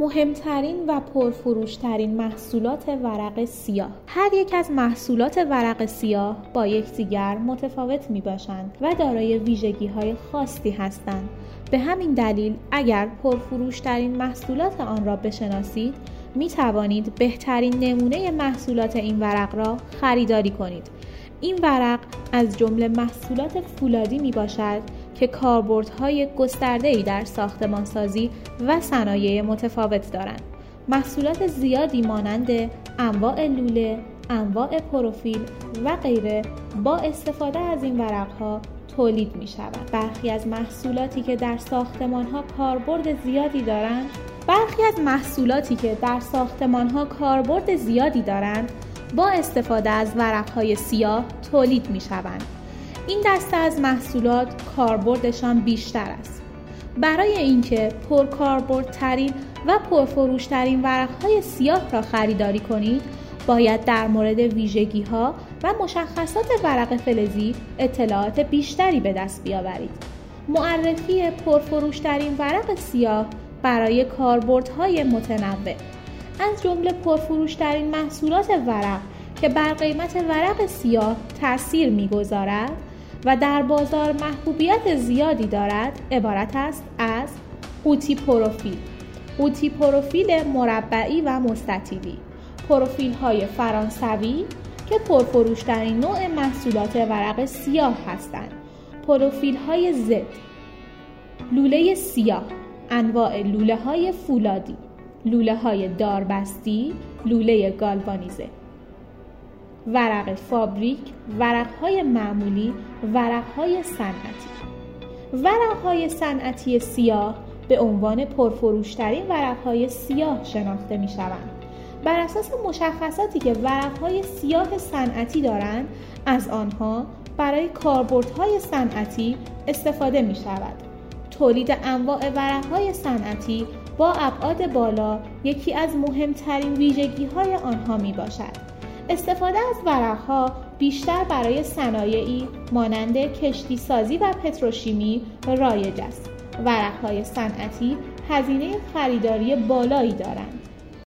مهمترین و پرفروشترین محصولات ورق سیاه. هر یک از محصولات ورق سیاه با یکدیگر متفاوت می باشند و دارای ویژگی های خاصی هستند. به همین دلیل اگر پرفروشترین محصولات آن را بشناسید می توانید بهترین نمونه محصولات این ورق را خریداری کنید. این ورق از جمله محصولات فولادی می باشد که کاربردهای گسترده‌ای در ساختمانسازی و صنایع متفاوت دارند. محصولات زیادی مانند انواع لوله، انواع پروفیل و غیره با استفاده از این ورقها تولید می شود. برخی از محصولاتی که در ساختمان ها کاربرد زیادی دارند برخی از محصولاتی که در ساختمان ها کاربرد زیادی دارند با استفاده از ورق های سیاه تولید می شوند. این دسته از محصولات کاربردشان بیشتر است. برای اینکه پرکاربردترین و پرفروشترین ورقهای سیاه را خریداری کنید باید در مورد ویژگی ها و مشخصات ورق فلزی اطلاعات بیشتری به دست بیاورید. معرفی پرفروشترین ورق سیاه برای کاربردهای متنوع از جمله پرفروشترین محصولات ورق که بر قیمت ورق سیاه تاثیر می‌گذارد و در بازار محبوبیت زیادی دارد عبارت است از قوطی پروفیل قوطی پروفیل مربعی و مستطیلی. پروفیل های فرانسوی که پرفروشترین نوع محصولات ورق سیاه هستند. پروفیل های زد. لوله سیاه. انواع لوله های فولادی. لوله های داربستی. لوله گالوانیزه. ورق فابریک، ورقهای معمولی، ورقهای صنعتی ورقهای صنعتی سیاه به عنوان پرفروشترین ورقهای سیاه شناخته می شوند. بر اساس مشخصاتی که ورقهای سیاه صنعتی دارند از آنها برای کاربردهای صنعتی استفاده می شود. تولید انواع ورقهای صنعتی با ابعاد بالا یکی از مهمترین ویژگی های آنها می باشد. استفاده از ورقها بیشتر برای صنایعی مانند کشتی سازی و پتروشیمی رایج است. ورقهای صنعتی هزینه خریداری بالایی دارند.